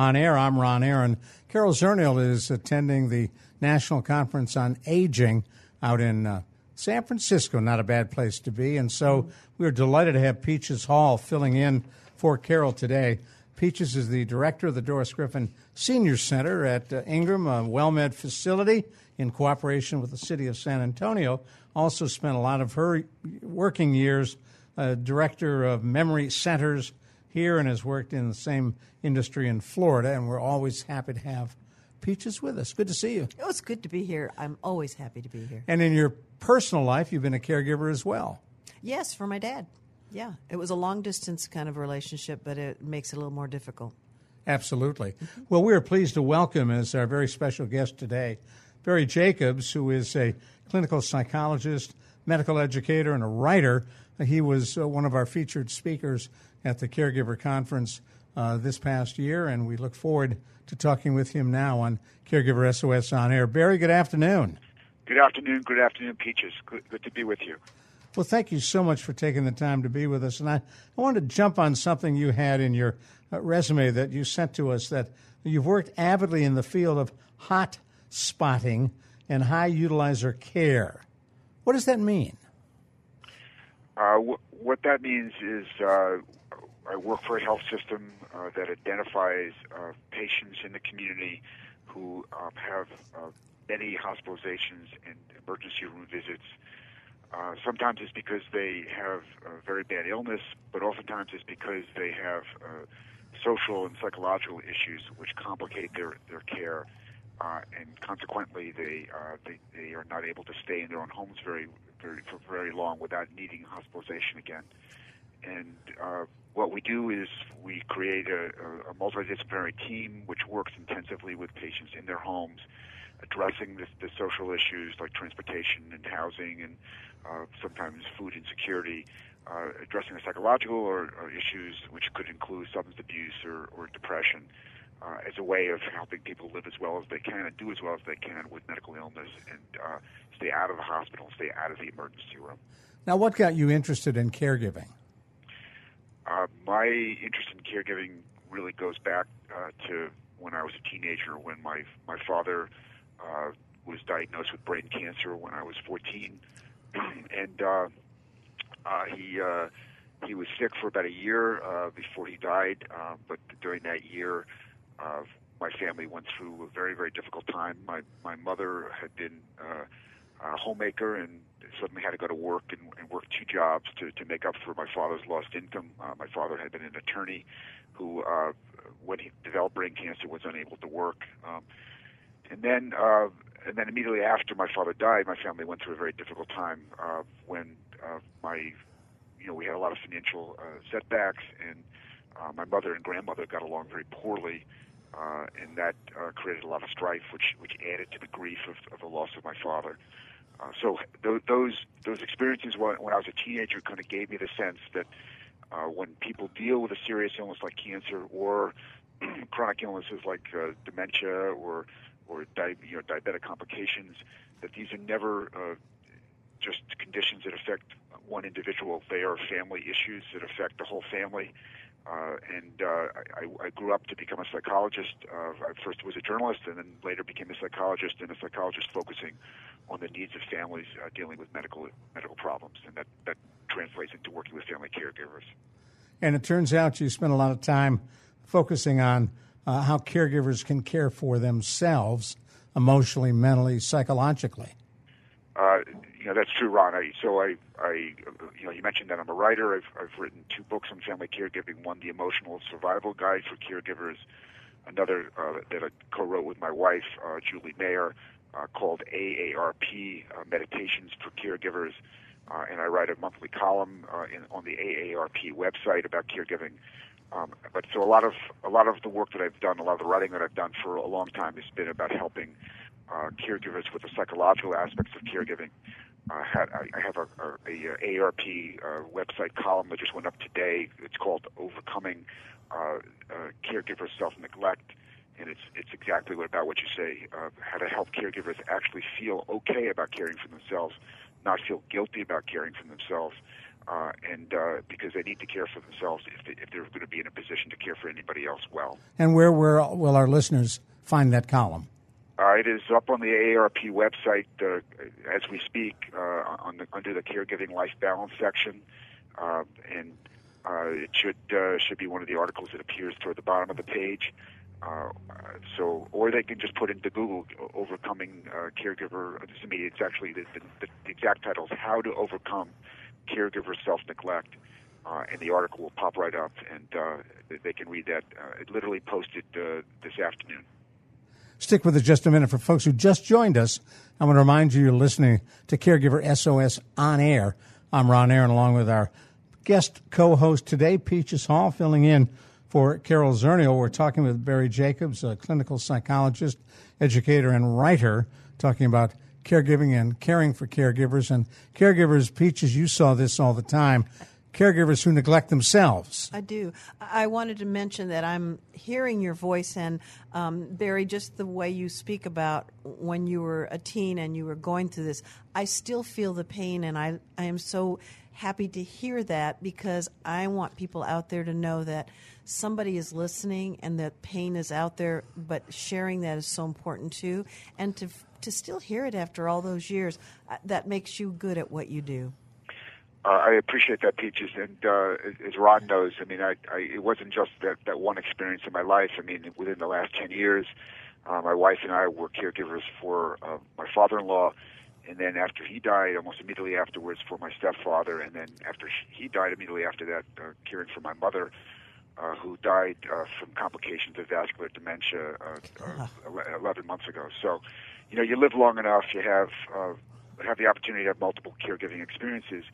on air. I'm Ron Aaron. Carol Zernial is attending the National Conference on Aging out in uh, San Francisco. Not a bad place to be. And so we're delighted to have Peaches Hall filling in for Carol today. Peaches is the director of the Doris Griffin Senior Center at uh, Ingram, a WellMed facility in cooperation with the city of San Antonio. Also spent a lot of her working years uh, director of memory centers here and has worked in the same industry in Florida. And we're always happy to have Peaches with us. Good to see you. Oh, it's good to be here. I'm always happy to be here. And in your personal life, you've been a caregiver as well. Yes, for my dad. Yeah, it was a long distance kind of relationship, but it makes it a little more difficult. Absolutely. Well, we are pleased to welcome as our very special guest today Barry Jacobs, who is a clinical psychologist, medical educator, and a writer. He was uh, one of our featured speakers at the Caregiver Conference uh, this past year, and we look forward to talking with him now on Caregiver SOS on Air. Barry, good afternoon. Good afternoon. Good afternoon, Peaches. Good, good to be with you. Well, thank you so much for taking the time to be with us. And I, I wanted to jump on something you had in your uh, resume that you sent to us that you've worked avidly in the field of hot spotting and high utilizer care. What does that mean? Uh, wh- what that means is uh, I work for a health system uh, that identifies uh, patients in the community who um, have uh, many hospitalizations and emergency room visits. Uh, sometimes it's because they have a very bad illness, but oftentimes it's because they have uh, social and psychological issues which complicate their, their care. Uh, and consequently, they, uh, they they are not able to stay in their own homes very, very for very long without needing hospitalization again. And uh, what we do is we create a, a multidisciplinary team which works intensively with patients in their homes, addressing the, the social issues like transportation and housing and uh, sometimes food insecurity, uh, addressing the psychological or, or issues which could include substance abuse or, or depression. Uh, as a way of helping people live as well as they can and do as well as they can with medical illness and uh, stay out of the hospital, stay out of the emergency room. Now, what got you interested in caregiving? Uh, my interest in caregiving really goes back uh, to when I was a teenager, when my my father uh, was diagnosed with brain cancer when I was 14, and uh, uh, he uh, he was sick for about a year uh, before he died. Uh, but during that year, uh, my family went through a very very difficult time. My my mother had been uh, a homemaker and suddenly had to go to work and, and work two jobs to, to make up for my father's lost income. Uh, my father had been an attorney who, uh, when he developed brain cancer, was unable to work. Um, and then, uh, and then immediately after my father died, my family went through a very difficult time uh, when uh, my, you know, we had a lot of financial uh, setbacks, and uh, my mother and grandmother got along very poorly. Uh, and that uh, created a lot of strife, which which added to the grief of, of the loss of my father. Uh, so th- those those experiences when, when I was a teenager kind of gave me the sense that uh, when people deal with a serious illness like cancer or chronic illnesses like uh, dementia or or di- you know diabetic complications, that these are never uh, just conditions that affect one individual. They are family issues that affect the whole family. Uh, and uh, I, I grew up to become a psychologist. Uh, I first was a journalist, and then later became a psychologist, and a psychologist focusing on the needs of families uh, dealing with medical medical problems, and that that translates into working with family caregivers. And it turns out you spent a lot of time focusing on uh, how caregivers can care for themselves emotionally, mentally, psychologically. Uh, know that's true, Ron. I, so I, I, you know, you mentioned that I'm a writer. I've, I've written two books on family caregiving. One, the Emotional Survival Guide for Caregivers. Another uh, that I co-wrote with my wife, uh, Julie Mayer, uh, called AARP uh, Meditations for Caregivers. Uh, and I write a monthly column uh, in, on the AARP website about caregiving. Um, but so a lot of a lot of the work that I've done, a lot of the writing that I've done for a long time has been about helping uh, caregivers with the psychological aspects of caregiving. Uh, had, I, I have a, a, a AARP uh, website column that just went up today. It's called "Overcoming uh, uh, Caregiver Self Neglect," and it's it's exactly what, about what you say. Uh, how to help caregivers actually feel okay about caring for themselves, not feel guilty about caring for themselves, uh, and uh, because they need to care for themselves if, they, if they're going to be in a position to care for anybody else well. And where, where will our listeners find that column? Uh, it is up on the AARP website uh, as we speak, uh, the, under the caregiving life balance section, uh, and uh, it should uh, should be one of the articles that appears toward the bottom of the page. Uh, so, or they can just put into Google "overcoming caregiver." To me, it's actually the, the, the exact title is "How to Overcome Caregiver Self Neglect." And the article will pop right up, and they can read that. It literally posted this afternoon. Stick with us just a minute. For folks who just joined us, I want to remind you you're listening to Caregiver SOS on air. I'm Ron Aaron, along with our guest co host today, Peaches Hall, filling in for Carol Zernial. We're talking with Barry Jacobs, a clinical psychologist, educator, and writer, talking about caregiving and caring for caregivers. And caregivers, Peaches, you saw this all the time caregivers who neglect themselves. I do. I wanted to mention that I'm hearing your voice, and um, Barry, just the way you speak about when you were a teen and you were going through this, I still feel the pain, and I, I am so happy to hear that because I want people out there to know that somebody is listening and that pain is out there, but sharing that is so important too, and to to still hear it after all those years, uh, that makes you good at what you do. Uh, I appreciate that, Peaches. And uh, as Ron knows, I mean, I, I, it wasn't just that, that one experience in my life. I mean, within the last 10 years, uh, my wife and I were caregivers for uh, my father-in-law. And then after he died, almost immediately afterwards, for my stepfather. And then after he died, immediately after that, uh, caring for my mother, uh, who died uh, from complications of vascular dementia uh, uh, 11 months ago. So, you know, you live long enough, you have uh, have the opportunity to have multiple caregiving experiences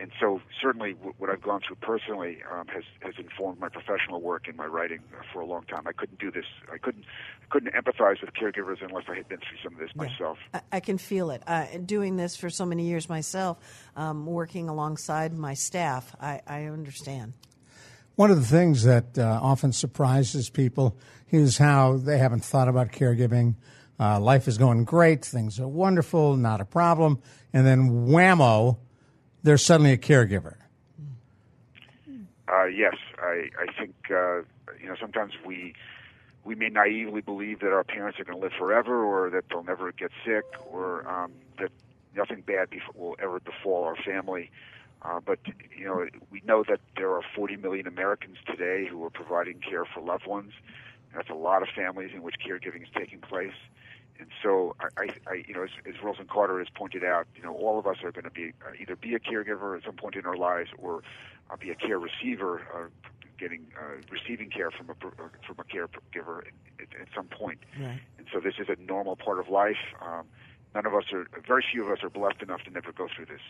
and so certainly what I've gone through personally um, has has informed my professional work and my writing uh, for a long time. I couldn't do this. I couldn't couldn't empathize with caregivers unless I had been through some of this yeah. myself. I, I, can feel it. Uh, doing this for so many years myself, um, working alongside my staff, I, I, understand. One of the things that uh, often surprises people is how they haven't thought about caregiving. Uh, life is going great, things are wonderful, not a problem, and then whammo they're suddenly a caregiver. Uh, yes, I, I think uh, you know sometimes we we may naively believe that our parents are going to live forever, or that they'll never get sick, or um, that nothing bad bef- will ever befall our family. Uh, but you know, we know that there are 40 million Americans today who are providing care for loved ones. That's a lot of families in which caregiving is taking place. And so, I, I, you know, as, as Rosalynn Carter has pointed out, you know, all of us are going to be uh, either be a caregiver at some point in our lives, or uh, be a care receiver, uh, getting uh, receiving care from a uh, from a caregiver at, at some point. Right. And so, this is a normal part of life. Um, none of us are, very few of us are blessed enough to never go through this.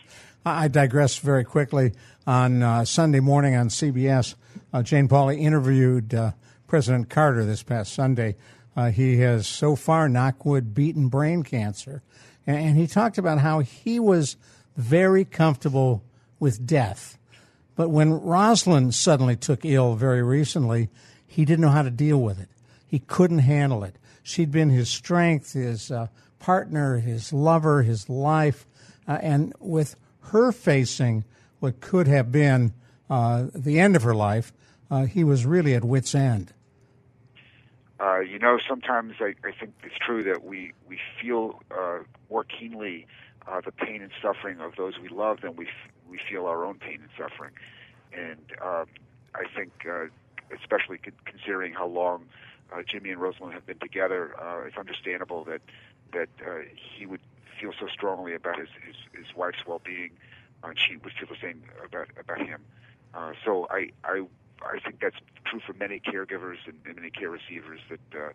I digress very quickly. On uh, Sunday morning on CBS, uh, Jane Pauley interviewed uh, President Carter this past Sunday uh, he has so far, knockwood, beaten brain cancer. And, and he talked about how he was very comfortable with death. But when Rosalynn suddenly took ill very recently, he didn't know how to deal with it. He couldn't handle it. She'd been his strength, his uh, partner, his lover, his life. Uh, and with her facing what could have been uh, the end of her life, uh, he was really at wit's end. Uh, you know, sometimes I, I think it's true that we we feel uh, more keenly uh, the pain and suffering of those we love than we f- we feel our own pain and suffering, and uh, I think uh, especially con- considering how long uh, Jimmy and Rosalynn have been together, uh, it's understandable that that uh, he would feel so strongly about his his, his wife's well-being, and she would feel the same about about him. Uh, so I I I think that's true for many caregivers and, and many care receivers that, uh,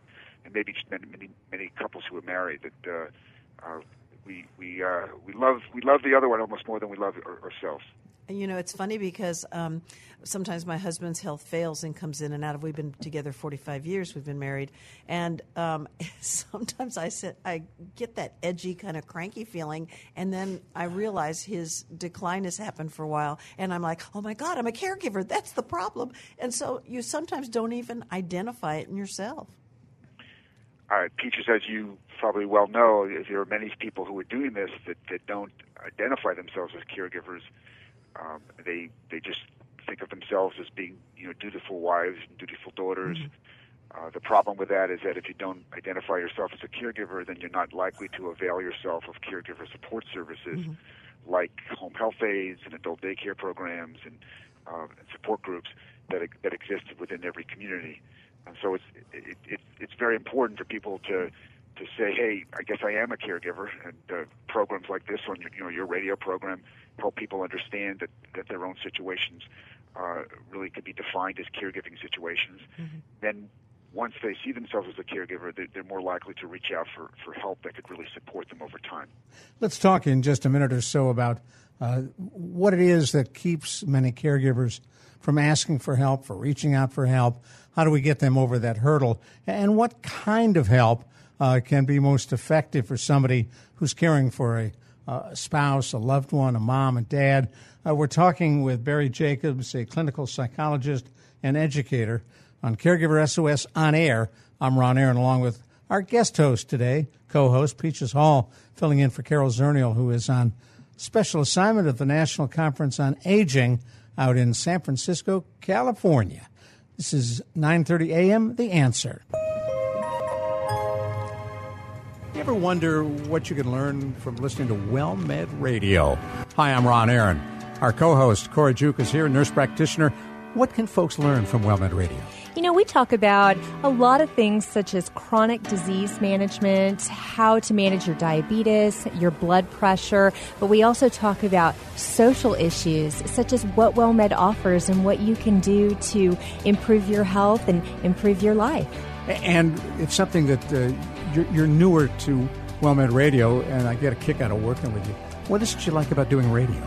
and maybe just many many many couples who are married that uh, uh, we we uh, we love we love the other one almost more than we love our, ourselves. You know, it's funny because um, sometimes my husband's health fails and comes in and out of. We've been together 45 years. We've been married, and um, sometimes I sit, I get that edgy kind of cranky feeling, and then I realize his decline has happened for a while, and I'm like, oh my god, I'm a caregiver. That's the problem. And so you sometimes don't even identify it in yourself. All right, Peaches, as you probably well know, there are many people who are doing this that, that don't identify themselves as caregivers. Um, they they just think of themselves as being you know dutiful wives and dutiful daughters. Mm-hmm. Uh, the problem with that is that if you don't identify yourself as a caregiver, then you're not likely to avail yourself of caregiver support services mm-hmm. like home health aides and adult daycare programs and, uh, and support groups that that exist within every community. And so it's it, it, it's very important for people to to say, hey, I guess I am a caregiver, and uh, programs like this one, you know, your radio program, help people understand that that their own situations uh, really could be defined as caregiving situations. Mm-hmm. Then once they see themselves as a caregiver, they're, they're, more likely to reach out for, for help that could really support them over time. Let's talk in just a minute or so about uh, what it is that keeps many caregivers from asking for help, for reaching out for help. How do we get them over that hurdle? And what kind of help uh, can be most effective for somebody who's caring for a, a spouse, a loved one, a mom, a dad? Uh, we're talking with Barry Jacobs, a clinical psychologist and educator on Caregiver SOS on air. I'm Ron Aaron, along with our guest host today, co host Peaches Hall, filling in for Carol Zernial, who is on special assignment at the National Conference on Aging out in San Francisco, California. This is 9:30 a.m. The Answer. Ever wonder what you can learn from listening to WellMed Radio? Hi, I'm Ron Aaron. Our co-host Cora Juke is here, nurse practitioner. What can folks learn from WellMed Radio? You know, we talk about a lot of things such as chronic disease management, how to manage your diabetes, your blood pressure, but we also talk about social issues such as what WellMed offers and what you can do to improve your health and improve your life. And it's something that uh, you're, you're newer to WellMed Radio, and I get a kick out of working with you. What is it you like about doing radio?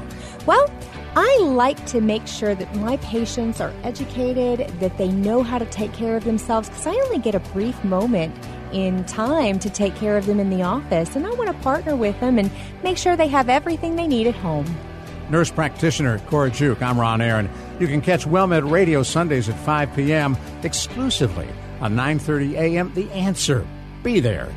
Well, I like to make sure that my patients are educated, that they know how to take care of themselves, because I only get a brief moment in time to take care of them in the office, and I want to partner with them and make sure they have everything they need at home. Nurse practitioner Cora Juke, I'm Ron Aaron. You can catch WellMed Radio Sundays at 5 p.m. exclusively on 9:30 a.m. The Answer. Be there.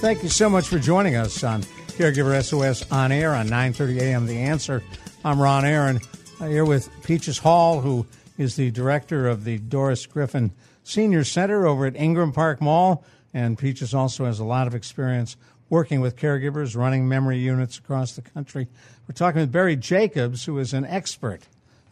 Thank you so much for joining us on Caregiver SOS on air on 9:30 a.m. The Answer. I'm Ron Aaron uh, here with Peaches Hall, who is the director of the Doris Griffin Senior Center over at Ingram Park Mall, and Peaches also has a lot of experience working with caregivers, running memory units across the country. We're talking with Barry Jacobs, who is an expert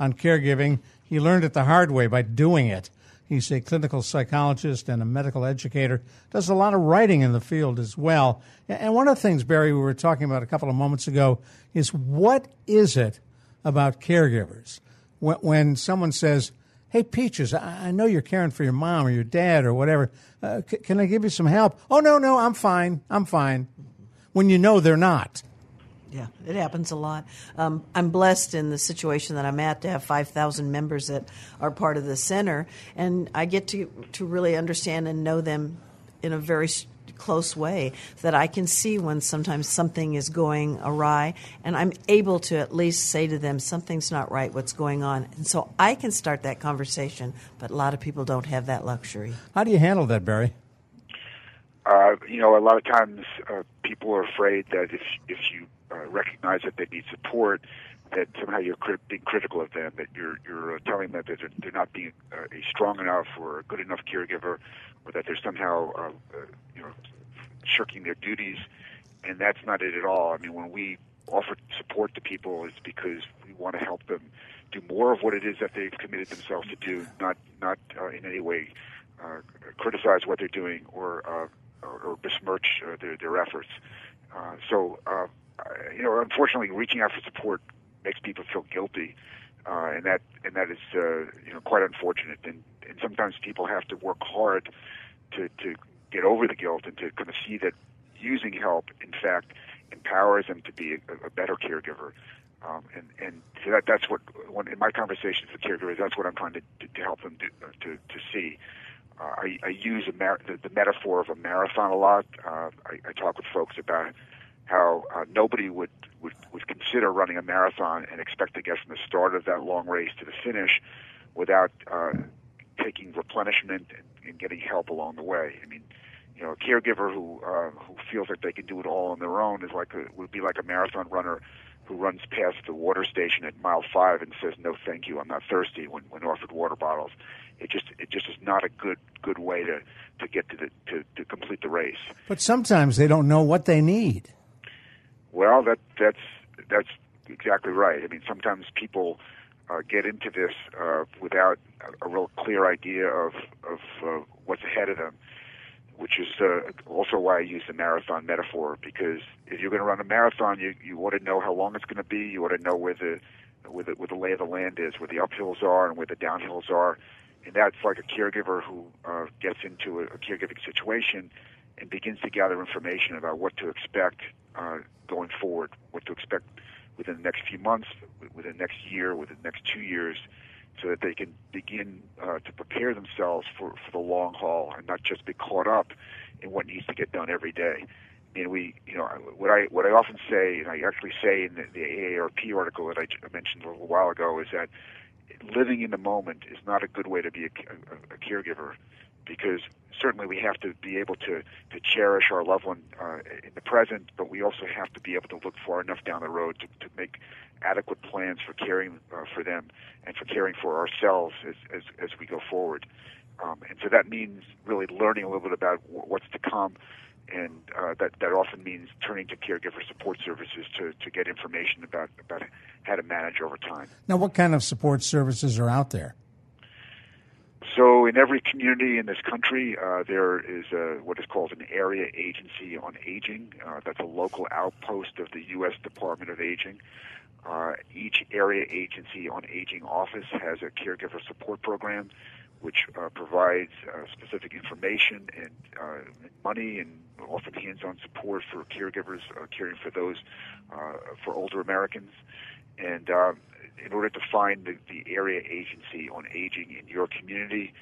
on caregiving. He learned it the hard way by doing it. He's a clinical psychologist and a medical educator, does a lot of writing in the field as well. And one of the things, Barry, we were talking about a couple of moments ago is what is it about caregivers? When someone says, Hey, Peaches, I know you're caring for your mom or your dad or whatever. Uh, can I give you some help? Oh, no, no, I'm fine. I'm fine. When you know they're not. Yeah, it happens a lot. Um, I'm blessed in the situation that I'm at to have 5,000 members that are part of the center, and I get to to really understand and know them in a very close way that I can see when sometimes something is going awry, and I'm able to at least say to them, something's not right, what's going on. And so I can start that conversation, but a lot of people don't have that luxury. How do you handle that, Barry? Uh, you know, a lot of times uh, people are afraid that if if you recognize that they need support, that somehow you're crit- being critical of them, that you're you're uh, telling them that they're, they're not being uh, a strong enough or a good enough caregiver, or that they're somehow uh, uh, you know shirking their duties. and that's not it at all. I mean, when we offer support to people, it's because we want to help them do more of what it is that they've committed themselves to do, not not uh, in any way uh, criticize what they're doing or uh, or, or besmirch uh, their their efforts. Uh, so, uh, you know, unfortunately, reaching out for support makes people feel guilty, uh, and that and that is uh, you know quite unfortunate. And, and sometimes people have to work hard to to get over the guilt and to kind of see that using help, in fact, empowers them to be a, a better caregiver. Um, and and so that that's what when, in my conversations with caregivers, that's what I'm trying to to, to help them do, uh, to to see. Uh, I, I use a mar- the, the metaphor of a marathon a lot. Uh, I, I talk with folks about how uh, nobody would, would would consider running a marathon and expect to get from the start of that long race to the finish without uh, taking replenishment and, and getting help along the way. I mean, you know, a caregiver who uh, who feels that they can do it all on their own is like a, would be like a marathon runner who runs past the water station at mile five and says, "No, thank you, I'm not thirsty." When when offered water bottles, it just it just is not a good good way to to get to the to, to complete the race. But sometimes they don't know what they need. Well, that that's that's exactly right. I mean, sometimes people uh, get into this uh, without a, a real clear idea of of uh, what's ahead of them which is uh, also why I use the marathon metaphor because if you're going to run a marathon, you you want to know how long it's going to be. You want to know where the where the, where the lay of the land is, where the uphills are, and where the downhills are. And that's like a caregiver who uh, gets into a, a caregiving situation and begins to gather information about what to expect uh, going forward, what to expect within the next few months, within the next year, within the next two years, so that they can begin uh, to prepare themselves for, for the long haul and not just be caught up in what needs to get done every day. And we, you know, what I what I often say, and I actually say in the, the AARP article that I mentioned a little while ago, is that living in the moment is not a good way to be a, a, a caregiver, because certainly we have to be able to to cherish our loved one uh, in the present, but we also have to be able to look far enough down the road to, to make adequate plans for caring uh, for them and for caring for ourselves as, as, as we go forward. Um, and so that means really learning a little bit about w- what's to come. And uh, that, that often means turning to caregiver support services to, to get information about, about how to manage over time. Now, what kind of support services are out there? So, in every community in this country, uh, there is a, what is called an area agency on aging. Uh, that's a local outpost of the U.S. Department of Aging. Uh, each area agency on aging office has a caregiver support program, which uh, provides uh, specific information and, uh, and, money and often hands-on support for caregivers uh, caring for those uh, for older Americans. And um, in order to find the, the, area agency on aging in your community,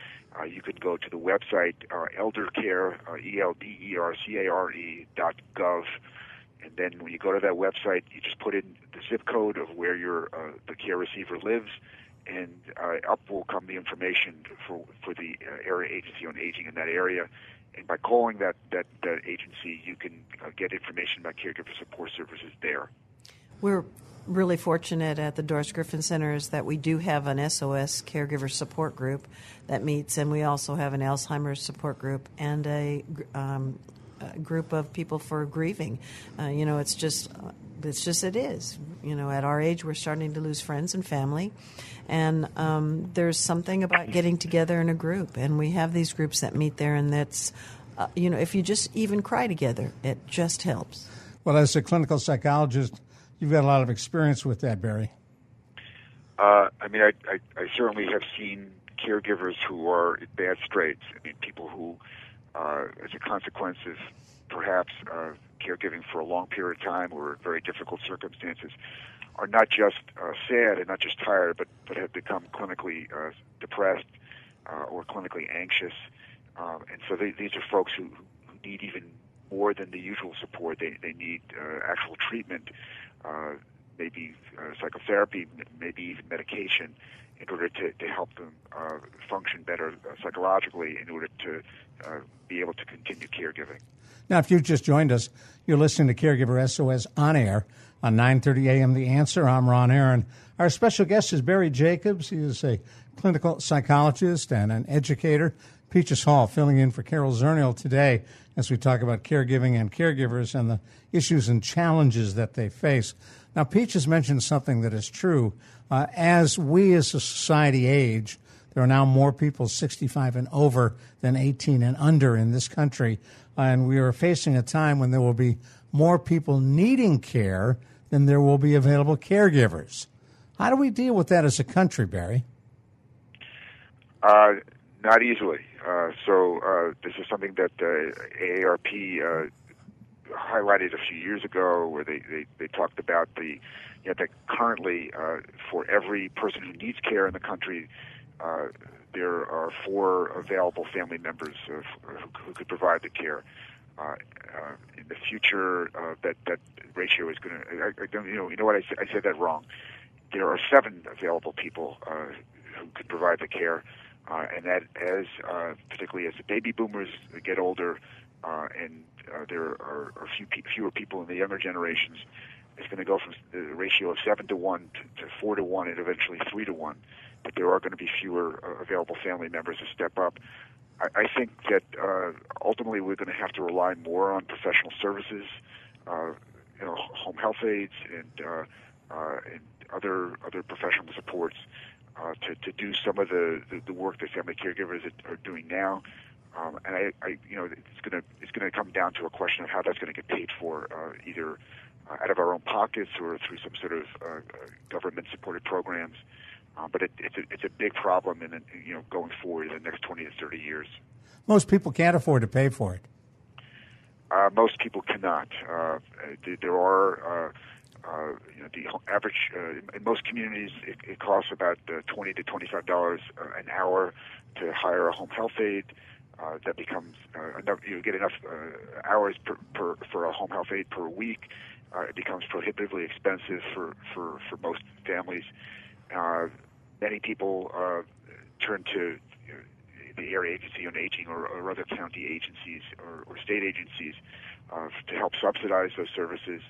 you can go to the website eldercare, E-L-D-E-R-C-A-R-E dot gov and then when you go to that website, you just put in the zip code of where your uh, the care receiver lives, and uh, up will come the information for for the uh, area agency on aging in that area. And by calling that that, that agency, you can uh, get information about caregiver support services there. We're really fortunate at the Doris Griffin Center is that we do have an SOS caregiver support group that meets, and we also have an Alzheimer's support group and a um, group of people for grieving. Uh, you know, it's just uh, it's just it is. You know, at our age, we're starting to lose friends and family, and um, there's something about getting together in a group, and we have these groups that meet there, and that's. Uh, you know, if you just even cry together, it just helps. Well, as a clinical psychologist, you've got a lot of experience with that, Barry. Uh, I mean, I, I, I certainly have seen caregivers who are in bad straits. I mean, people who uh, as a consequence of perhaps uh, caregiving for a long period of time or very difficult circumstances, are not just uh, sad and not just tired, but, but have become clinically uh, depressed uh, or clinically anxious. Um, and so they, these are folks who, who need even more than the usual support. They, they need actual treatment, uh, maybe uh, psychotherapy, maybe even medication in order to, to help them uh, function better uh, psychologically in order to uh, be able to continue caregiving. Now, if you've just joined us, you're listening to Caregiver SOS on air. on 9:30 a.m. The Answer. I'm Ron Aaron. Our special guest is Barry Jacobs. He is a clinical psychologist and an educator. Peaches Hall filling in for Carol Zernial today as we talk about caregiving and caregivers and the issues and challenges that they face. Now, Peaches mentioned something that is true. Uh, as we as a society age, there are now more people 65 and over than 18 and under in this country. And we are facing a time when there will be more people needing care than there will be available caregivers. How do we deal with that as a country, Barry? Uh, not easily. Uh, so uh, this is something that uh, AARP uh, highlighted a few years ago, where they, they, they talked about the you know, that currently uh, for every person who needs care in the country, there are four available family members of, who, who could provide the care. Uh, uh, in the future, uh, that that ratio is going to. You know, you know what I said? I said that wrong. There are seven available people uh, who could provide the care, uh, and that as uh, particularly as the baby boomers get older, and there are, are few fewer people in the younger generations, it's going to go from the ratio of seven to one to, to four to one, and eventually three to one. But there are going to be fewer uh, available family members to step up. I, I think that uh, ultimately we're going to have to rely more on professional services, uh, you know, home health aides and uh, uh, and other other professional supports uh, to to do some of the, the the work that family caregivers are doing now. Um, and I, I, you know, it's going to it's going to come down to a question of how that's going to get paid for, uh, either uh, out of our own pockets or through some sort of uh, uh, government-supported programs. Uh, but it, it's a it's a big problem, in you know, going forward in the next 20 to 30 years. Most people can't afford to pay for it. Uh, most people cannot. Uh, there are. Uh, uh, you know, the average uh, in most communities, it, it costs about uh, twenty to twenty-five dollars uh, an hour to hire a home health aide. Uh, that becomes uh, enough. You get enough uh, hours per, per for a home health aide per week. Uh, it becomes prohibitively expensive for for for most families. Uh, many people uh, turn to the area agency on aging or, or other county agencies or, or state agencies uh, to help subsidize those services.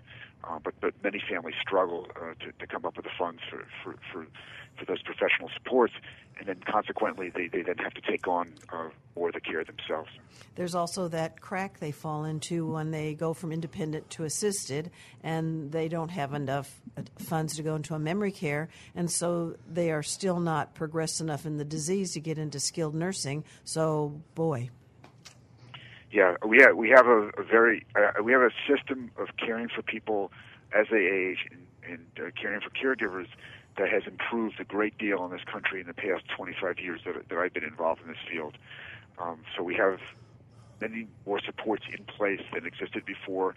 Uh, but but many families struggle uh, to, to come up with the funds for, for, for, for those professional supports, and then consequently they, they then have to take on uh, more of the care themselves. There's also that crack they fall into when they go from independent to assisted, and they don't have enough uh, funds to go into a memory care, and so they are still not progressed enough in the disease to get into skilled nursing. So, boy, yeah, we have we have a, a very uh, we have a system of caring for people as they age and, and uh, caring for caregivers that has improved a great deal in this country in the past 25 years that, that I've been involved in this field. Um, so we have many more supports in place than existed before.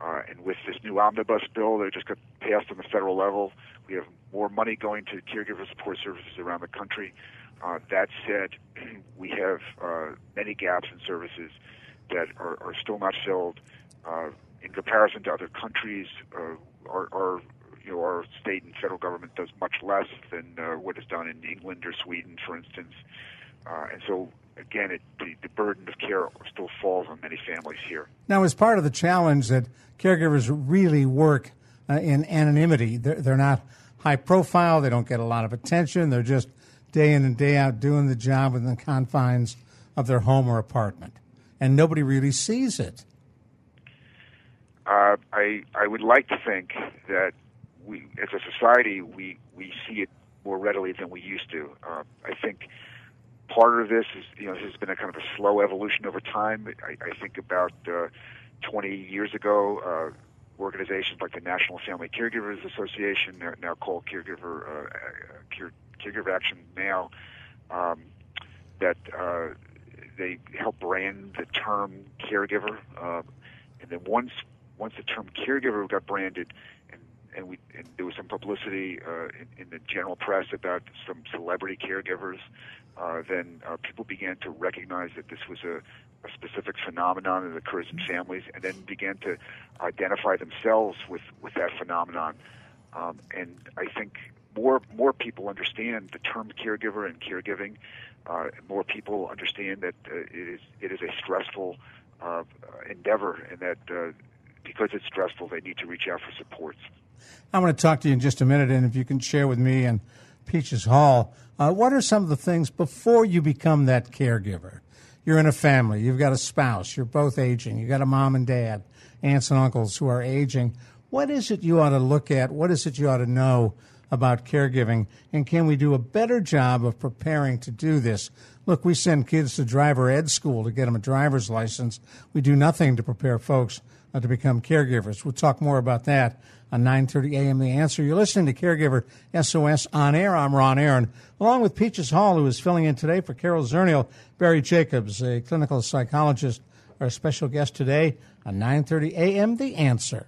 Uh, and with this new omnibus bill that just got passed on the federal level, we have more money going to caregiver support services around the country. Uh, that said, we have uh, many gaps in services that are, are still not filled. Uh, in comparison to other countries, uh, our, our you know our state and federal government does much less than uh, what is done in England or Sweden, for instance. Uh, and so again, it, the, the burden of care still falls on many families here. Now, as part of the challenge that caregivers really work uh, in anonymity, they're, they're not high profile, they don't get a lot of attention, they're just day in and day out doing the job within the confines of their home or apartment and nobody really sees it. Uh, I I would like to think that we, as a society, we we see it more readily than we used to. Uh, I think part of this is you know has been a kind of a slow evolution over time. I, I think about uh, 20 years ago, uh, organizations like the National Family Caregivers Association, now called Caregiver uh, Care, Caregiver Action Now, um, that uh, they help brand the term caregiver, uh, and then once once the term caregiver got branded, and we and there was some publicity uh, in, in the general press about some celebrity caregivers, uh, then uh, people began to recognize that this was a, a specific phenomenon that occurs in families, and then began to identify themselves with with that phenomenon. Um, and I think more more people understand the term caregiver and caregiving, uh, more people understand that uh, it is it is a stressful uh, endeavor, and that uh, because it's stressful, they need to reach out for supports. I want to talk to you in just a minute, and if you can share with me and Peaches Hall, uh, what are some of the things before you become that caregiver? You're in a family, you've got a spouse, you're both aging, you've got a mom and dad, aunts and uncles who are aging. What is it you ought to look at? What is it you ought to know about caregiving? And can we do a better job of preparing to do this? Look, we send kids to driver ed school to get them a driver's license. We do nothing to prepare folks uh, to become caregivers. We'll talk more about that on 9:30 a.m. The Answer. You're listening to Caregiver SOS on air. I'm Ron Aaron, along with Peaches Hall, who is filling in today for Carol Zernial. Barry Jacobs, a clinical psychologist, our special guest today on 9:30 a.m. The Answer.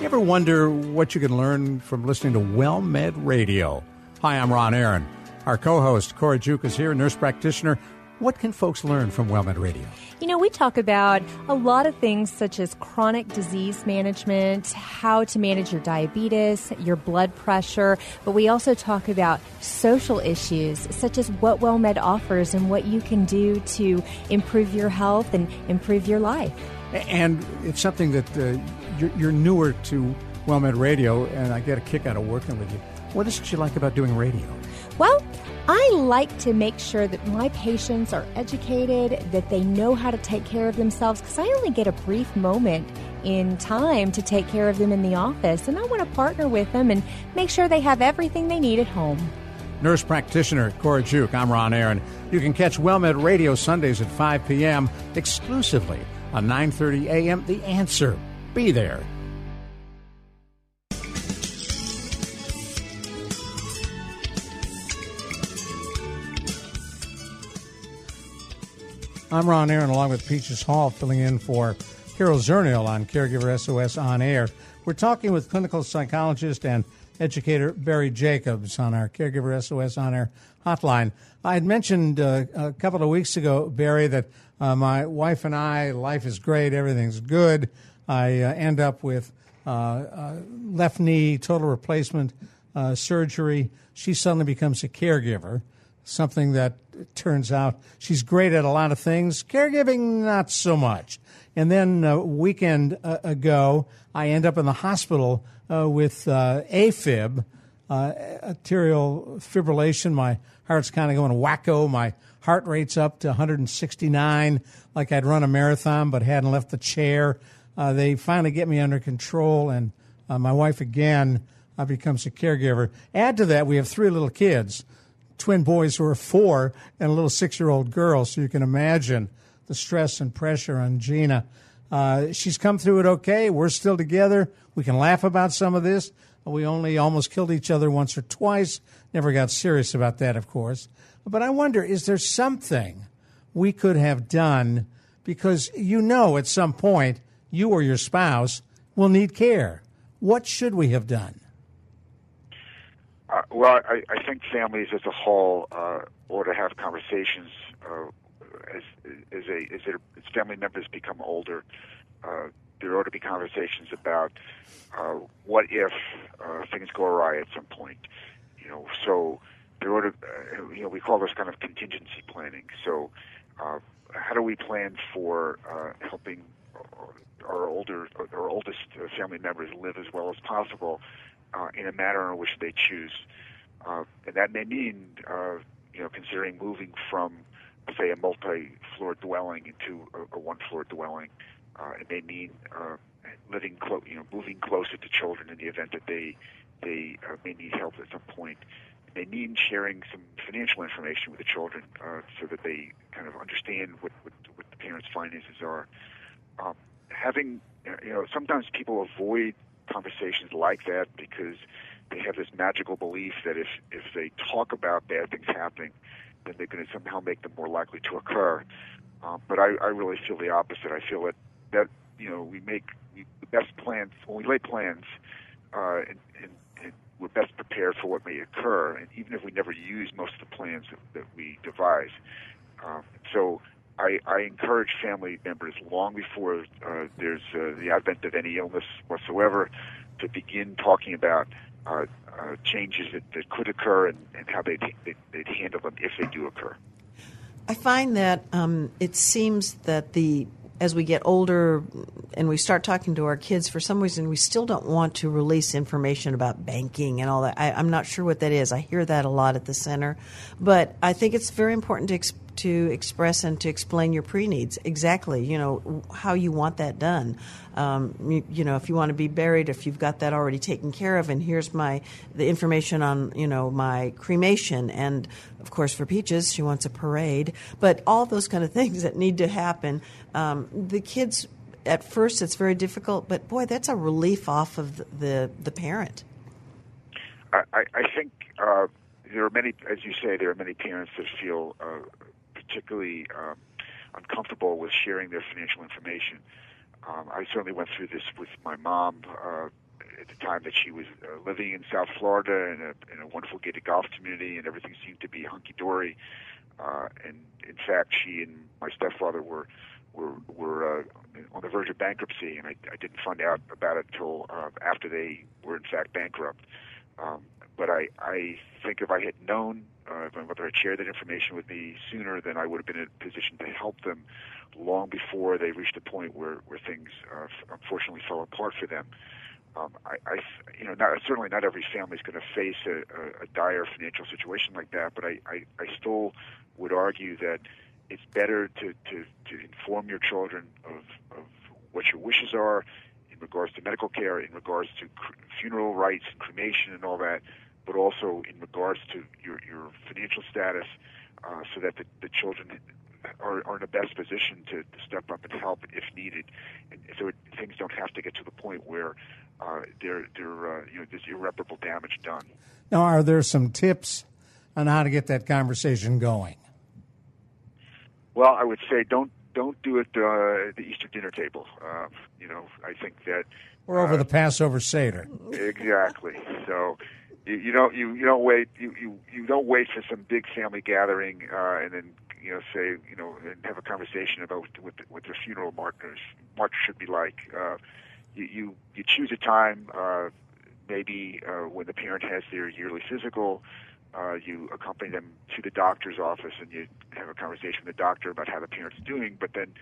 You ever wonder what you can learn from listening to WellMed Radio? Hi, I'm Ron Aaron. Our co-host Cora Juke is here, nurse practitioner what can folks learn from WellMed Radio? You know, we talk about a lot of things such as chronic disease management, how to manage your diabetes, your blood pressure, but we also talk about social issues such as what WellMed offers and what you can do to improve your health and improve your life. And it's something that uh, you're, you're newer to WellMed Radio, and I get a kick out of working with you. What is it you like about doing radio? Well, I like to make sure that my patients are educated, that they know how to take care of themselves, because I only get a brief moment in time to take care of them in the office, and I want to partner with them and make sure they have everything they need at home. Nurse practitioner Cora Juke, I'm Ron Aaron. You can catch WellMed Radio Sundays at 5 p.m. exclusively on 9:30 a.m. The Answer. Be there. I'm Ron Aaron, along with Peaches Hall, filling in for Carol Zernial on Caregiver SOS On Air. We're talking with clinical psychologist and educator Barry Jacobs on our Caregiver SOS On Air hotline. I had mentioned uh, a couple of weeks ago, Barry, that uh, my wife and I, life is great, everything's good. I uh, end up with uh, uh, left knee total replacement uh, surgery. She suddenly becomes a caregiver something that turns out she's great at a lot of things. Caregiving, not so much. And then a weekend uh, ago, I end up in the hospital uh, with uh, AFib, uh, arterial fibrillation. My heart's kind of going wacko. My heart rate's up to 169, like I'd run a marathon but hadn't left the chair. Uh, they finally get me under control, and uh, my wife again becomes a caregiver. Add to that, we have three little kids twin boys who are four and a little six year old girl. So you can imagine the stress and pressure on Gina. Uh, she's come through it okay. We're still together. We can laugh about some of this. We only almost killed each other once or twice. Never got serious about that, of course. But I wonder is there something we could have done? Because you know at some point you or your spouse will need care. What should we have done? Well, I, I think families as a whole uh, ought to have conversations uh, as as a as their as family members become older. Uh, there ought to be conversations about uh, what if uh, things go awry at some point. You know, so there ought to uh, you know we call this kind of contingency planning. So, uh, how do we plan for uh, helping our older our oldest family members live as well as possible? Uh, in a manner in which they choose. Uh, and that may mean, uh, you know, considering moving from, say, a multi-floor dwelling into a, a one-floor dwelling. Uh, it may mean uh, living, you know, moving closer to children in the event that they they uh, may need help at some point. It may mean sharing some financial information with the children uh, so that they kind of understand what, what, what the parents' finances are. Um, having, you know, sometimes people avoid conversations like that because they have this magical belief that if if they talk about bad things happening, then they're going to somehow make them more likely to occur. Um, but I, I really feel the opposite. I feel that that you know we make the best plans when we lay plans, uh, and, and, and we're best prepared for what may occur. And even if we never use most of the plans that, that we devise, um, so I, I encourage family members long before uh, there's uh, the advent of any illness whatsoever to begin talking about uh, uh, changes that, that could occur and, and how they'd, they'd, handle them if they do occur. I find that um, it seems that the as we get older and we start talking to our kids, for some reason, we still don't want to release information about banking and all that. I, am not sure what that is. I hear that a lot at the center. But I think it's very important to, ex- to express and to explain your pre needs exactly, you know, how you want that done. Um, you, you, know, if you want to be buried, if you've got that already taken care of, and here's my the information on you know my cremation, and of course for Peaches, she wants a parade, but all those kind of things that need to happen. Um, the kids, at first, it's very difficult, but boy, that's a relief off of the the, the parent. I, I think uh, there are many, as you say, there are many parents that feel uh, particularly um, uncomfortable with sharing their financial information. Um, I certainly went through this with my mom uh, at the time that she was uh, living in South Florida in a, in a wonderful gated golf community, and everything seemed to be hunky dory. Uh, and in fact, she and my stepfather were were were uh, on the verge of bankruptcy, and I, I didn't find out about it until uh, after they were in fact bankrupt. Um, but I, I think if I had known uh, if my mother had shared that information with me sooner, then I would have been in a position to help them long before they reached a point where where things uh, unfortunately fell apart for them. Um, I, I, you know, not, certainly not every family is going to face a, a, a dire financial situation like that, but I, I, I still would argue that it's better to, to, to inform your children of, of what your wishes are in regards to medical care, in regards to cr- funeral rites and cremation and all that, but also in regards to your, your financial status, uh, so that the, the children are, are in the best position to, to step up and help if needed, and so it, things don't have to get to the point where uh, there, there, uh, you know, there's irreparable damage done. Now, are there some tips on how to get that conversation going? Well, I would say don't don't do it uh, at the Easter dinner table. Uh, you know, I think that we're over uh, the Passover Seder. Exactly. So you, you don't you, you don't wait you, you you don't wait for some big family gathering uh, and then you know say you know and have a conversation about what the, what their funeral markers march should be like. Uh, you, you you choose a time uh, maybe uh, when the parent has their yearly physical. Uh, you accompany them to the doctor's office and you have a conversation with the doctor about how the parent's doing. But then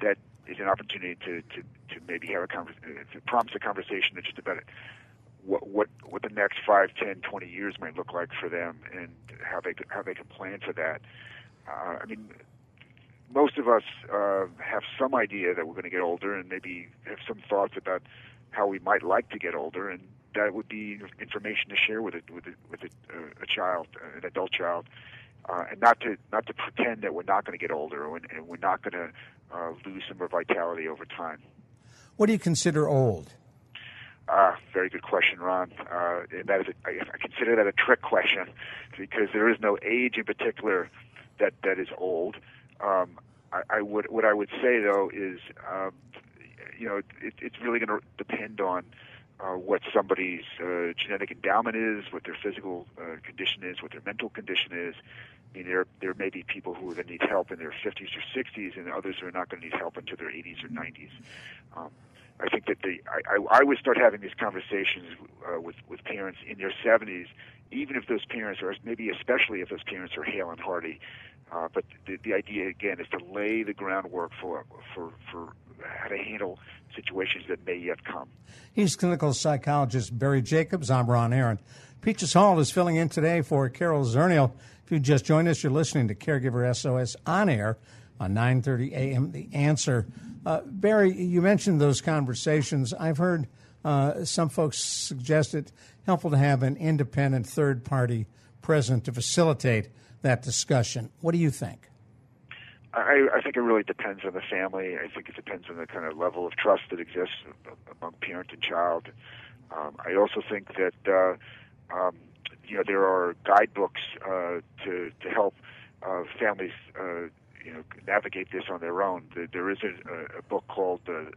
that is an opportunity to, to, to maybe have a conversation, to prompt a conversation that's just about it what what what the next five, ten, twenty years might look like for them, and how they how they can plan for that. Uh, I mean, most of us uh, have some idea that we're going to get older, and maybe have some thoughts about how we might like to get older, and that would be information to share with it with a, with a, a child, an adult child, uh, and not to not to pretend that we're not going to get older and, and we're not going to uh, lose some of our vitality over time. What do you consider old? Uh, very good question, Ron. Uh, that is, a, I, I consider that a trick question because there is no age in particular that that is old. Um, I, I would what I would say though is, um, you know, it, it's really going to depend on uh, what somebody's uh, genetic endowment is, what their physical uh, condition is, what their mental condition is. I mean, there there may be people who are going to need help in their 50s or 60s, and others who are not going to need help until their 80s or 90s. Um, I think that the I, I, I would start having these conversations uh, with with parents in their 70s, even if those parents are maybe especially if those parents are hale and hearty. Uh, but the, the idea again is to lay the groundwork for for for how to handle situations that may yet come. He's clinical psychologist Barry Jacobs. I'm Ron Aaron. Peaches Hall is filling in today for Carol Zernial. If you just joined us, you're listening to Caregiver SOS on air on 9:30 a.m. The Answer. Uh, Barry, you mentioned those conversations. I've heard uh, some folks suggest it helpful to have an independent third party present to facilitate that discussion. What do you think? I, I think it really depends on the family. I think it depends on the kind of level of trust that exists among parent and child. Um, I also think that uh, um, you know there are guidebooks uh, to to help uh, families uh, you know navigate this on their own. There is a, a book called the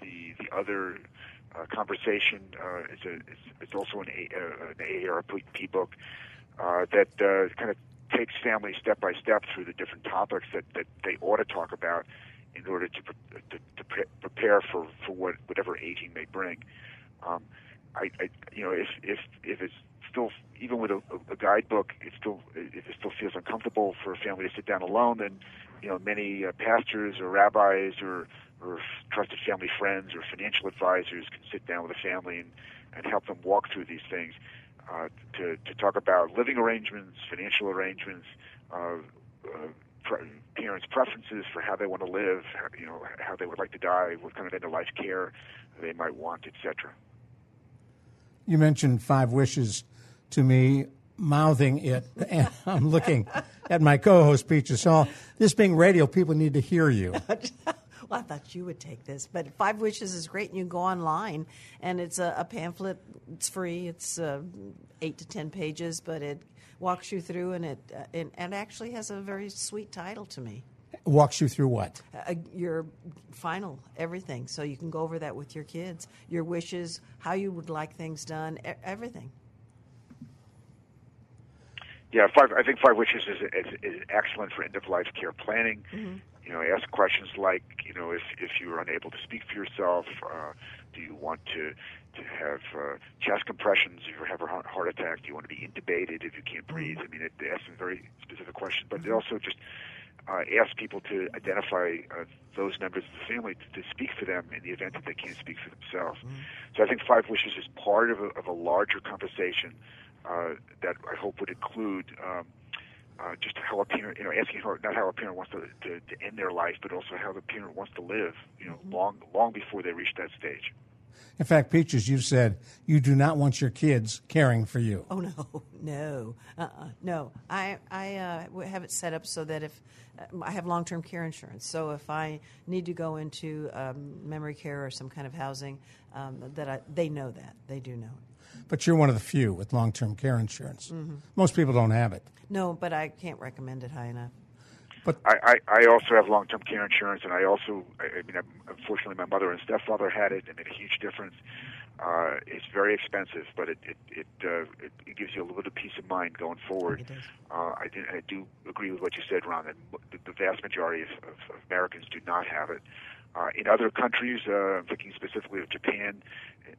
the the other uh, conversation. Uh, it's a it's, it's also an, a, uh, an AARP book uh, that uh, kind of takes families step by step through the different topics that, that they ought to talk about in order to to, to pre- prepare for for what whatever aging may bring. Um, I, I you know if if if it's still even with a, a guidebook, it still it, it still feels uncomfortable for a family to sit down alone. Then you know, many uh, pastors or rabbis or, or trusted family friends or financial advisors can sit down with a family and, and help them walk through these things. Uh, to, to talk about living arrangements, financial arrangements, uh, uh, pre- parents' preferences for how they want to live, how, you know, how they would like to die, what kind of end of life care they might want, etc. You mentioned five wishes to me, mouthing it, and I'm looking at my co-host Peaches Hall. This being radio, people need to hear you. Well, I thought you would take this, but Five Wishes is great, and you can go online, and it's a, a pamphlet. It's free. It's uh, eight to ten pages, but it walks you through, and it uh, and, and actually has a very sweet title to me. Walks you through what? Uh, your final everything, so you can go over that with your kids. Your wishes, how you would like things done, e- everything. Yeah, five. I think Five Wishes is, is, is excellent for end of life care planning. Mm-hmm. You know, ask questions like, you know, if if you are unable to speak for yourself, uh, do you want to to have uh, chest compressions if you have a heart attack? Do you want to be intubated if you can't breathe? I mean, it, it asks some very specific questions, but it also just uh, ask people to identify uh, those members of the family to, to speak for them in the event that they can't speak for themselves. So I think Five Wishes is part of a, of a larger conversation that I hope would include um, uh, just how a parent, you know, asking how, not how a parent wants to, to, to end their life, but also how the parent wants to live, you know, long long before they reach that stage. In fact, Peaches, you've said you do not want your kids caring for you. Oh no, no, uh-uh, no. I I uh, have it set up so that if uh, I have long term care insurance, so if I need to go into um, memory care or some kind of housing, um, that I, they know that they do know it. But you're one of the few with long term care insurance. Mm-hmm. Most people don't have it. No, but I can't recommend it high enough. But I, I, I also have long-term care insurance, and I also, I, I mean, I'm, unfortunately, my mother and stepfather had it, and it made a huge difference. Uh, it's very expensive, but it it it, uh, it it gives you a little bit of peace of mind going forward. It does. Uh, I, do, I do agree with what you said, Ron. That the, the vast majority of, of, of Americans do not have it. Uh, in other countries, uh, I'm thinking specifically of Japan,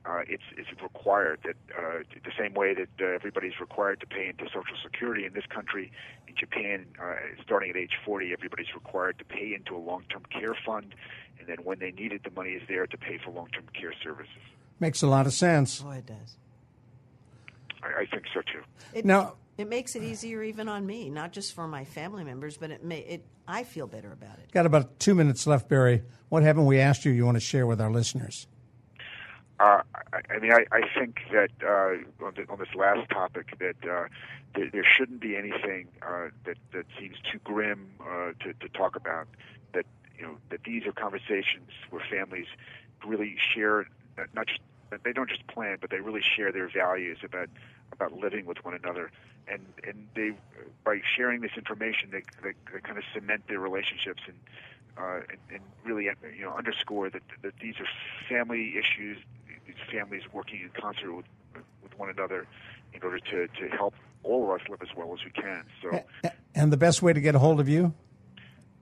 uh, it's it's required that uh, the same way that uh, everybody's required to pay into Social Security in this country, in Japan, uh, starting at age 40, everybody's required to pay into a long-term care fund, and then when they need it, the money is there to pay for long-term care services. Makes a lot of sense. Oh, it does. I, I think so too. It, Now- it makes it easier even on me, not just for my family members, but it may it. I feel better about it. Got about two minutes left, Barry. What haven't we asked you you want to share with our listeners? Uh, I, I mean, I, I think that uh, on, the, on this last topic, that uh, there, there shouldn't be anything uh, that that seems too grim uh, to, to talk about. That you know, that these are conversations where families really share, not not just that they don't just plan, but they really share their values about about living with one another, and and they by sharing this information, they they, they kind of cement their relationships and. Uh, and, and really, you know, underscore that that these are family issues. These families working in concert with with one another in order to to help all of us live as well as we can. So, And the best way to get a hold of you?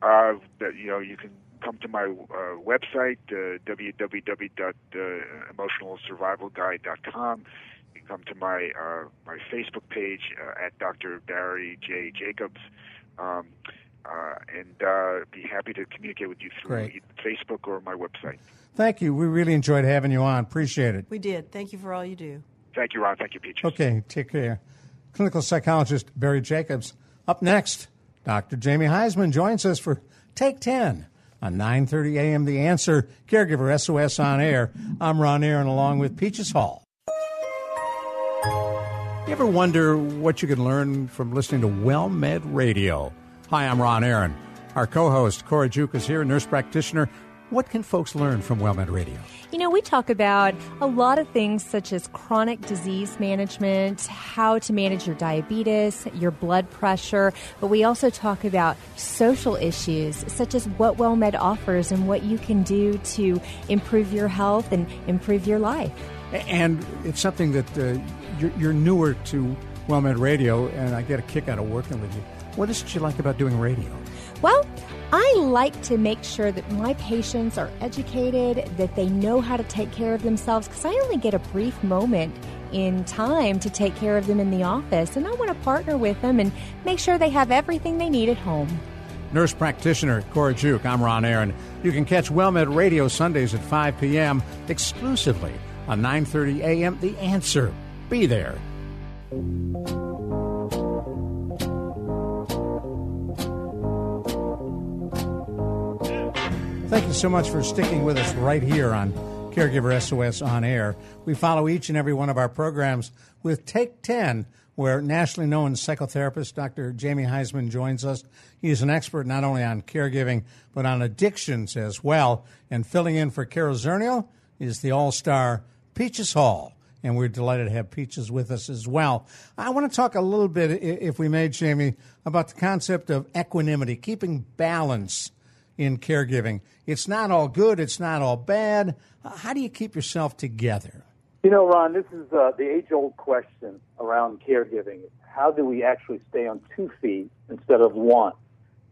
uh, that you know, you can come to my uh, website uh, www.emotionalsurvivalguide.com. You come to my uh, my Facebook page uh, at Dr. Barry J. Jacobs. Um, uh, and uh, be happy to communicate with you through Great. Facebook or my website. Thank you. We really enjoyed having you on. Appreciate it. We did. Thank you for all you do. Thank you, Ron. Thank you, Peaches. Okay, take care. Clinical psychologist Barry Jacobs. Up next, Dr. Jamie Huysman joins us for Take 10 on 9:30 a.m. The Answer Caregiver SOS on air. I'm Ron Aaron along with Peaches Hall. You ever wonder what you can learn from listening to WellMed Radio? Hi, I'm Ron Aaron. Our co-host Cora Juke is here, nurse practitioner. What can folks learn from WellMed Radio? You know, we talk about a lot of things such as chronic disease management, how to manage your diabetes, your blood pressure, but we also talk about social issues such as what WellMed offers and what you can do to improve your health and improve your life. And it's something that uh, you're, you're newer to WellMed Radio, and I get a kick out of working with you. What is it you like about doing radio? Well, I like to make sure that my patients are educated, that they know how to take care of themselves, because I only get a brief moment in time to take care of them in the office, and I want to partner with them and make sure they have everything they need at home. nurse practitioner Cora Juke. I'm Ron Aaron. You can catch WellMed Radio Sundays at 5 p.m. exclusively on 9:30 a.m. The Answer. Be there. Thank you so much for sticking with us right here on Caregiver SOS on air. We follow each and every one of our programs with Take 10, where nationally known psychotherapist Dr. Jamie Huysman joins us. He is an expert not only on caregiving, but on addictions as well. And filling in for Carol Zernial is the all star Peaches Hall. And we're delighted to have Peaches with us as well. I want to talk a little bit, if we may, Jamie, about the concept of equanimity, keeping balance in caregiving. It's not all good, it's not all bad. How do you keep yourself together? You know, Ron, this is uh, the age old question around caregiving. How do we actually stay on two feet instead of one?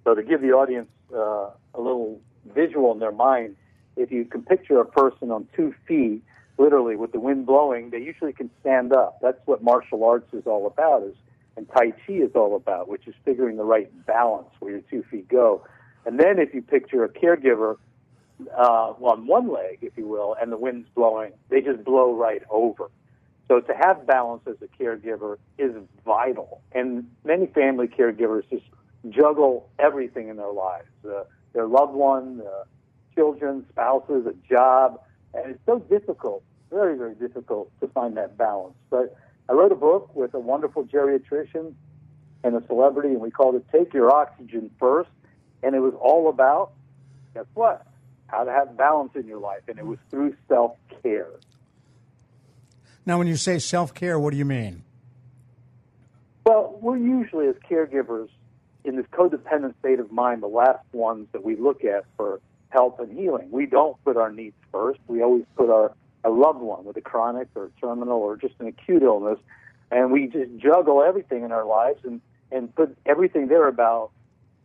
So, to give the audience uh, a little visual in their mind, if you can picture a person on two feet, literally with the wind blowing, they usually can stand up. That's what martial arts is all about, is and Tai Chi is all about, which is figuring the right balance where your two feet go. And then if you picture a caregiver uh, on one leg, if you will, and the wind's blowing, they just blow right over. So to have balance as a caregiver is vital. And many family caregivers just juggle everything in their lives uh, their loved one, uh, children, spouses, a job. And it's so difficult, very, very difficult to find that balance. But I wrote a book with a wonderful geriatrician and a celebrity, and we called it Take Your Oxygen First and it was all about guess what? How to have balance in your life, and it was through self care. Now, when you say self care, what do you mean? Well, we're usually as caregivers in this codependent state of mind the last ones that we look at for help and healing. We don't put our needs first. We always put our a loved one with a chronic or terminal or just an acute illness, and we just juggle everything in our lives and and put everything there about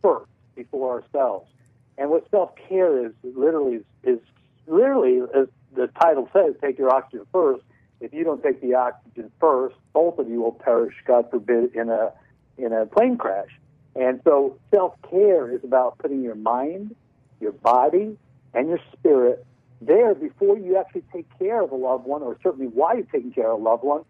first before ourselves. And what self care is literally is, is literally as the title says, take your oxygen first. If you don't take the oxygen first, both of you will perish, God forbid, in a in a plane crash. And so self care is about putting your mind, your body, and your spirit there before you actually take care of a loved one, or certainly while you're taking care of a loved one.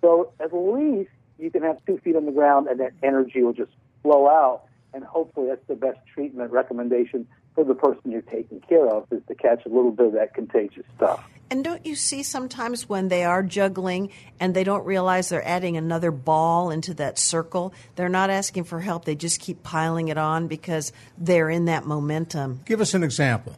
So at least you can have two feet on the ground, and that energy will just flow out and hopefully that's the best treatment recommendation for the person you're taking care of is to catch a little bit of that contagious stuff. And don't you see sometimes when they are juggling and they don't realize they're adding another ball into that circle? They're not asking for help. They just keep piling it on because they're in that momentum. Give us an example.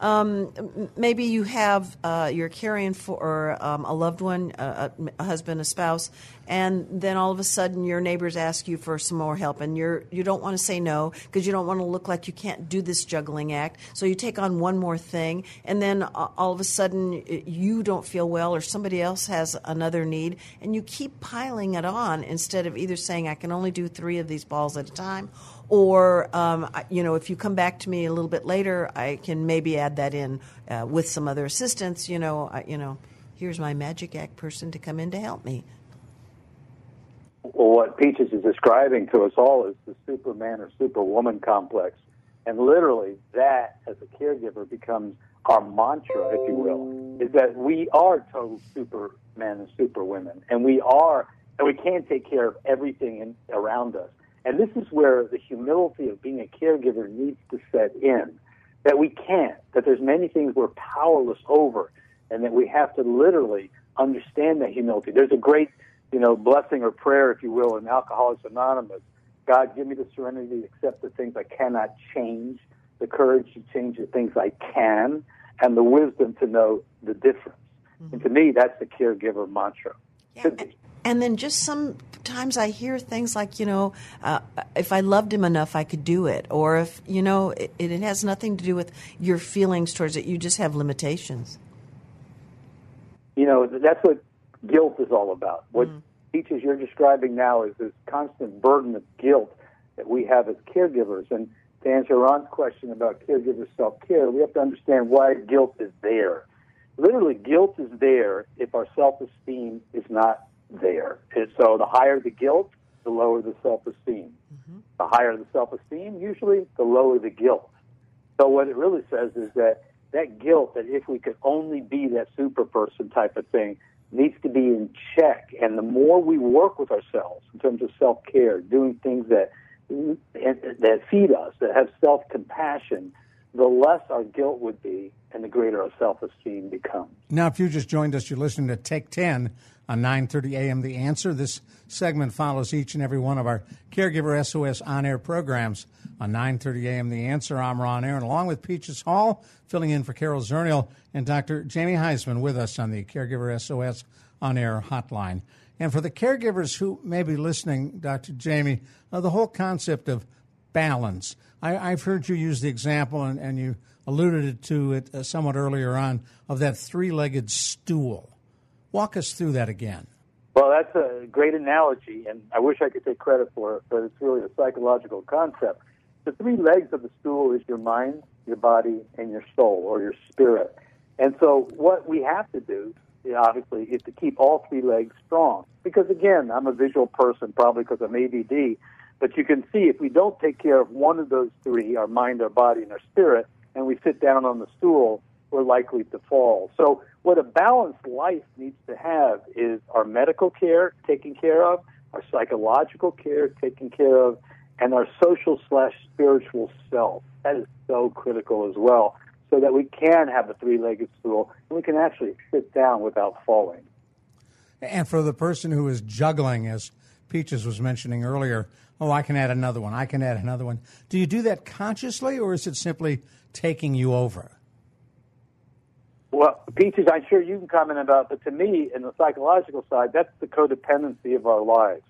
Um, maybe you have uh, you're caring for um, a loved one, a, a, husband, a spouse, and then all of a sudden your neighbors ask you for some more help, and you're you don't want to say no because you don't want to look like you can't do this juggling act. So you take on one more thing, and then uh, all of a sudden you don't feel well, or somebody else has another need, and you keep piling it on instead of either saying I can only do three of these balls at a time or um, you know if you come back to me a little bit later i can maybe add that in uh, with some other assistance you know I, you know here's my magic act person to come in to help me. Well what peaches is describing to us all is the superman or superwoman complex. And literally that as a caregiver becomes our mantra if you will is that we are total supermen and superwomen. And we are and we can take care of everything in, around us and this is where the humility of being a caregiver needs to set in. That we can't, that there's many things we're powerless over, and that we have to literally understand that humility. There's a great, you know, blessing or prayer, if you will, in Alcoholics Anonymous. God, give me the serenity to accept the things I cannot change, the courage to change the things I can, and the wisdom to know the difference. Mm-hmm. And to me, that's the caregiver mantra. Yeah, and then just sometimes I hear things like, you know, uh, if I loved him enough, I could do it. Or if, you know, it, it has nothing to do with your feelings towards it. You just have limitations. You know, that's what guilt is all about. What mm. Peaches you're describing now is this constant burden of guilt that we have as caregivers. And to answer Ron's question about caregiver self care, we have to understand why guilt is there. Literally, guilt is there if our self esteem is not there. And so the higher the guilt, the lower the self esteem. Mm-hmm. The higher the self esteem, usually the lower the guilt. So, what it really says is that that guilt, that if we could only be that super person type of thing, needs to be in check. And the more we work with ourselves in terms of self care, doing things that that feed us, that have self compassion, the less our guilt would be and the greater our self esteem becomes. Now, if you just joined us, you're listening to Take 10 on 9:30 a.m. The Answer. This segment follows each and every one of our Caregiver SOS on-air programs on 9:30 a.m. The Answer. I'm Ron Aaron, along with Peaches Hall, filling in for Carol Zernial and Dr. Jamie Huysman with us on the Caregiver SOS on-air hotline. And for the caregivers who may be listening, Dr. Jamie, uh, the whole concept of balance. I, have heard you use the example, and, and you alluded to it uh, somewhat earlier on, of that three legged stool. Walk us through that again. Well, that's a great analogy, and I wish I could take credit for it, but it's really a psychological concept. The three legs of the stool is your mind, your body, and your soul or your spirit. And so, what we have to do, obviously, is to keep all three legs strong. Because again, I'm a visual person, probably because I'm ADD. But you can see if we don't take care of one of those three, our mind, our body, and our spirit, and we sit down on the stool, we're likely to fall. So, what a balanced life needs to have is our medical care taken care of, our psychological care taken care of, and our social slash spiritual self. That is so critical as well, so that we can have a three legged stool and we can actually sit down without falling. And for the person who is juggling, as Peaches was mentioning earlier, oh, I can add another one, I can add another one. Do you do that consciously, or is it simply taking you over? Well, Peaches, I'm sure you can comment about, but to me, in the psychological side, that's the codependency of our lives.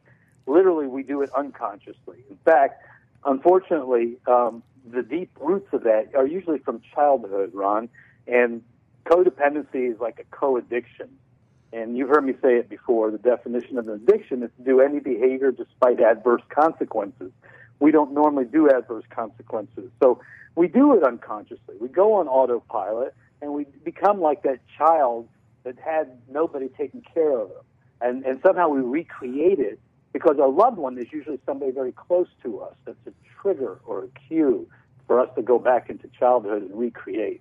Literally, we do it unconsciously. In fact, unfortunately, um, the deep roots of that are usually from childhood, Ron, and codependency is like a co-addiction. And you've heard me say it before. The definition of an addiction is to do any behavior despite adverse consequences. We don't normally do adverse consequences. So we do it unconsciously. We go on autopilot and we become like that child that had nobody taking care of them. And, and somehow we recreate it because our loved one is usually somebody very close to us. That's a trigger or a cue for us to go back into childhood and recreate.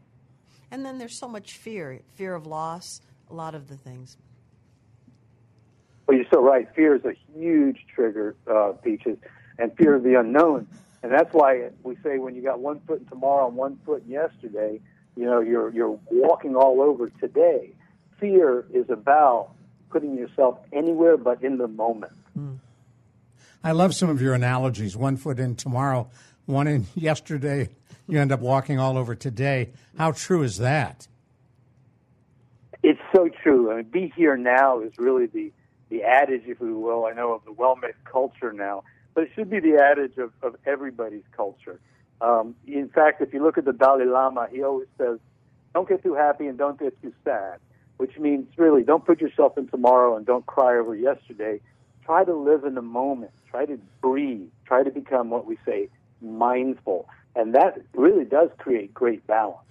And then there's so much fear fear of loss, a lot of the things. Well, you're so right. Fear is a huge trigger, uh, Peaches, and fear of the unknown. And that's why we say when you got one foot in tomorrow and one foot in yesterday, you know, you're you're walking all over today. Fear is about putting yourself anywhere but in the moment. Mm. I love some of your analogies. One foot in tomorrow, one in yesterday. You end up walking all over today. How true is that? So true. I mean, be here now is really the the adage, if we will. I know of the WellMed culture now, but it should be the adage of, of everybody's culture. Um, in fact, if you look at the Dalai Lama, he always says, "Don't get too happy and don't get too sad," which means really don't put yourself in tomorrow and don't cry over yesterday. Try to live in the moment. Try to breathe. Try to become what we say mindful, and that really does create great balance.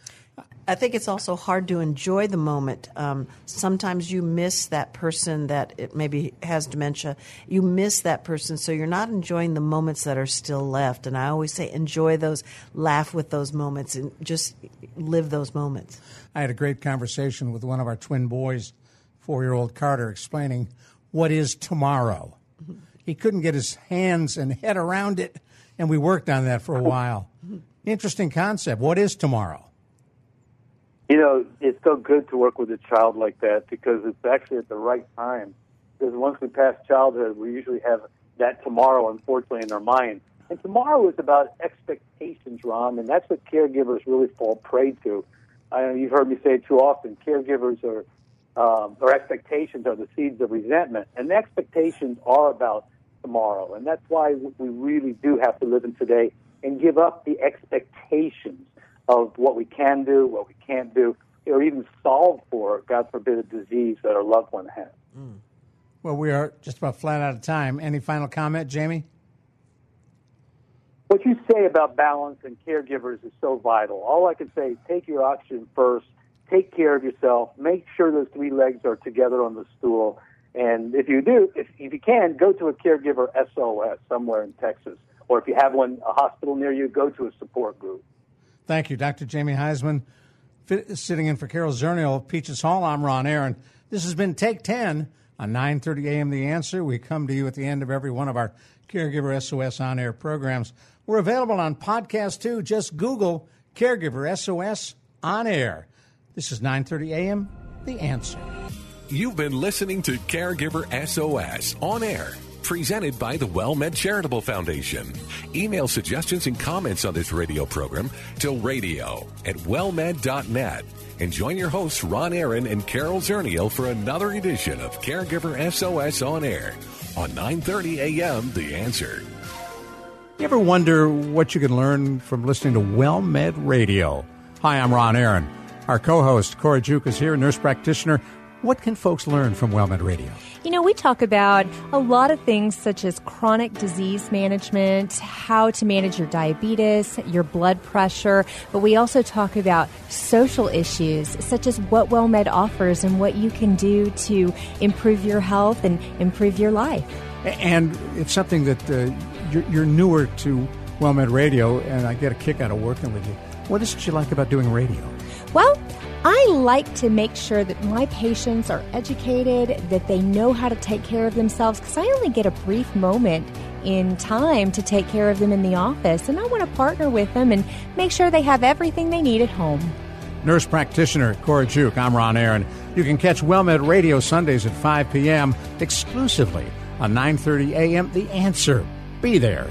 I think it's also hard to enjoy the moment. Um, sometimes you miss that person that maybe has dementia. You miss that person, so you're not enjoying the moments that are still left. And I always say, enjoy those, laugh with those moments, and just live those moments. I had a great conversation with one of our twin boys, four year old Carter, explaining what is tomorrow. He couldn't get his hands and head around it, and we worked on that for a while. Interesting concept. What is tomorrow? You know, it's so good to work with a child like that because it's actually at the right time. Because once we pass childhood, we usually have that tomorrow, unfortunately, in our mind. And tomorrow is about expectations, Ron, and that's what caregivers really fall prey to. I know you've heard me say it too often. Caregivers are, um, or expectations are the seeds of resentment, and the expectations are about tomorrow, and that's why we really do have to live in today and give up the expectations of what we can do, what we can't do, or even solve for, God forbid, a disease that our loved one has. Mm. Well, we are just about flat out of time. Any final comment, Jamie? What you say about balance and caregivers is so vital. All I can say is take your oxygen first, take care of yourself, make sure those three legs are together on the stool. And if you do, if, if you can, go to a caregiver SOS somewhere in Texas or if you have one, a hospital near you, go to a support group. Thank you, Dr. Jamie Huysman. Sitting in for Carol Zernial of Peaches Hall, I'm Ron Aaron. This has been Take 10 on 9.30 a.m. The Answer. We come to you at the end of every one of our Caregiver SOS on-air programs. We're available on podcast too. Just Google Caregiver SOS on air. This is 9:30 a.m. The Answer. You've been listening to Caregiver SOS on air, presented by the WellMed Charitable Foundation. Email suggestions and comments on this radio program to radio at wellmed.net. And join your hosts Ron Aaron and Carol Zernial for another edition of Caregiver SOS on air on 9:30 a.m. The Answer. You ever wonder what you can learn from listening to WellMed Radio? Hi, I'm Ron Aaron. Our co-host Cora Juke is here, nurse practitioner. What can folks learn from WellMed Radio? You know, we talk about a lot of things such as chronic disease management, how to manage your diabetes, your blood pressure, but we also talk about social issues such as what WellMed offers and what you can do to improve your health and improve your life. And it's something that uh, you're, you're newer to WellMed Radio, and I get a kick out of working with you. What is it you like about doing radio? Well, I like to make sure that my patients are educated, that they know how to take care of themselves, because I only get a brief moment in time to take care of them in the office, and I want to partner with them and make sure they have everything they need at home. Nurse practitioner Cora Juke, I'm Ron Aaron. You can catch WellMed Radio Sundays at 5 p.m. exclusively on 9:30 a.m. The Answer. Be there.